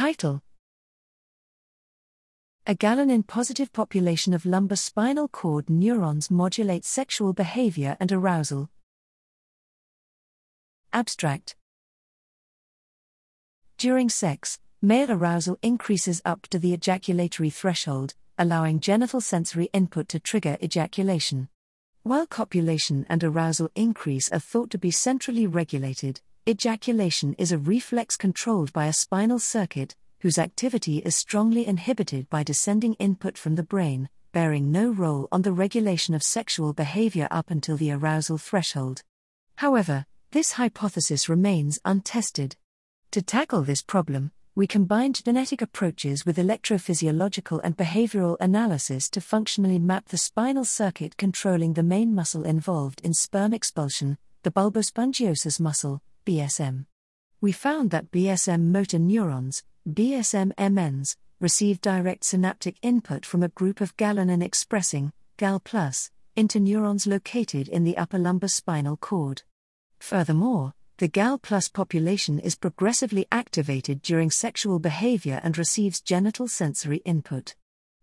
Title A galanin positive population of lumbar spinal cord neurons modulates sexual behavior and arousal. Abstract During sex, male arousal increases up to the ejaculatory threshold, allowing genital sensory input to trigger ejaculation. While copulation and arousal increase are thought to be centrally regulated, ejaculation is a reflex controlled by a spinal circuit, whose activity is strongly inhibited by descending input from the brain, bearing no role on the regulation of sexual behavior up until the arousal threshold. However, this hypothesis remains untested. To tackle this problem, we combined genetic approaches with electrophysiological and behavioral analysis to functionally map the spinal circuit controlling the main muscle involved in sperm expulsion, the bulbospongiosus muscle, BSM. We found that BSM motor neurons, BSM MNs, receive direct synaptic input from a group of galanin expressing, GAL, interneurons located in the upper lumbar spinal cord. Furthermore, the GAL plus population is progressively activated during sexual behavior and receives genital sensory input.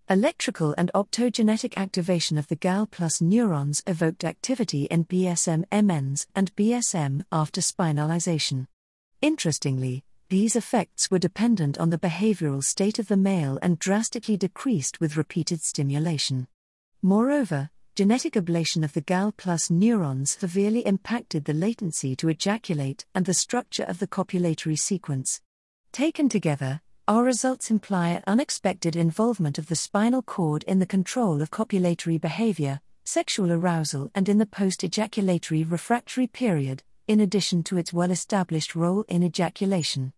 Electrical and optogenetic activation of the GAL plus neurons evoked activity in BSM MNs and BSM after spinalization. Interestingly, these effects were dependent on the behavioral state of the male and drastically decreased with repeated stimulation. Moreover, genetic ablation of the GAL plus neurons severely impacted the latency to ejaculate and the structure of the copulatory sequence. Taken together, our results imply an unexpected involvement of the spinal cord in the control of copulatory behavior, sexual arousal, and in the post ejaculatory refractory period, in addition to its well established role in ejaculation.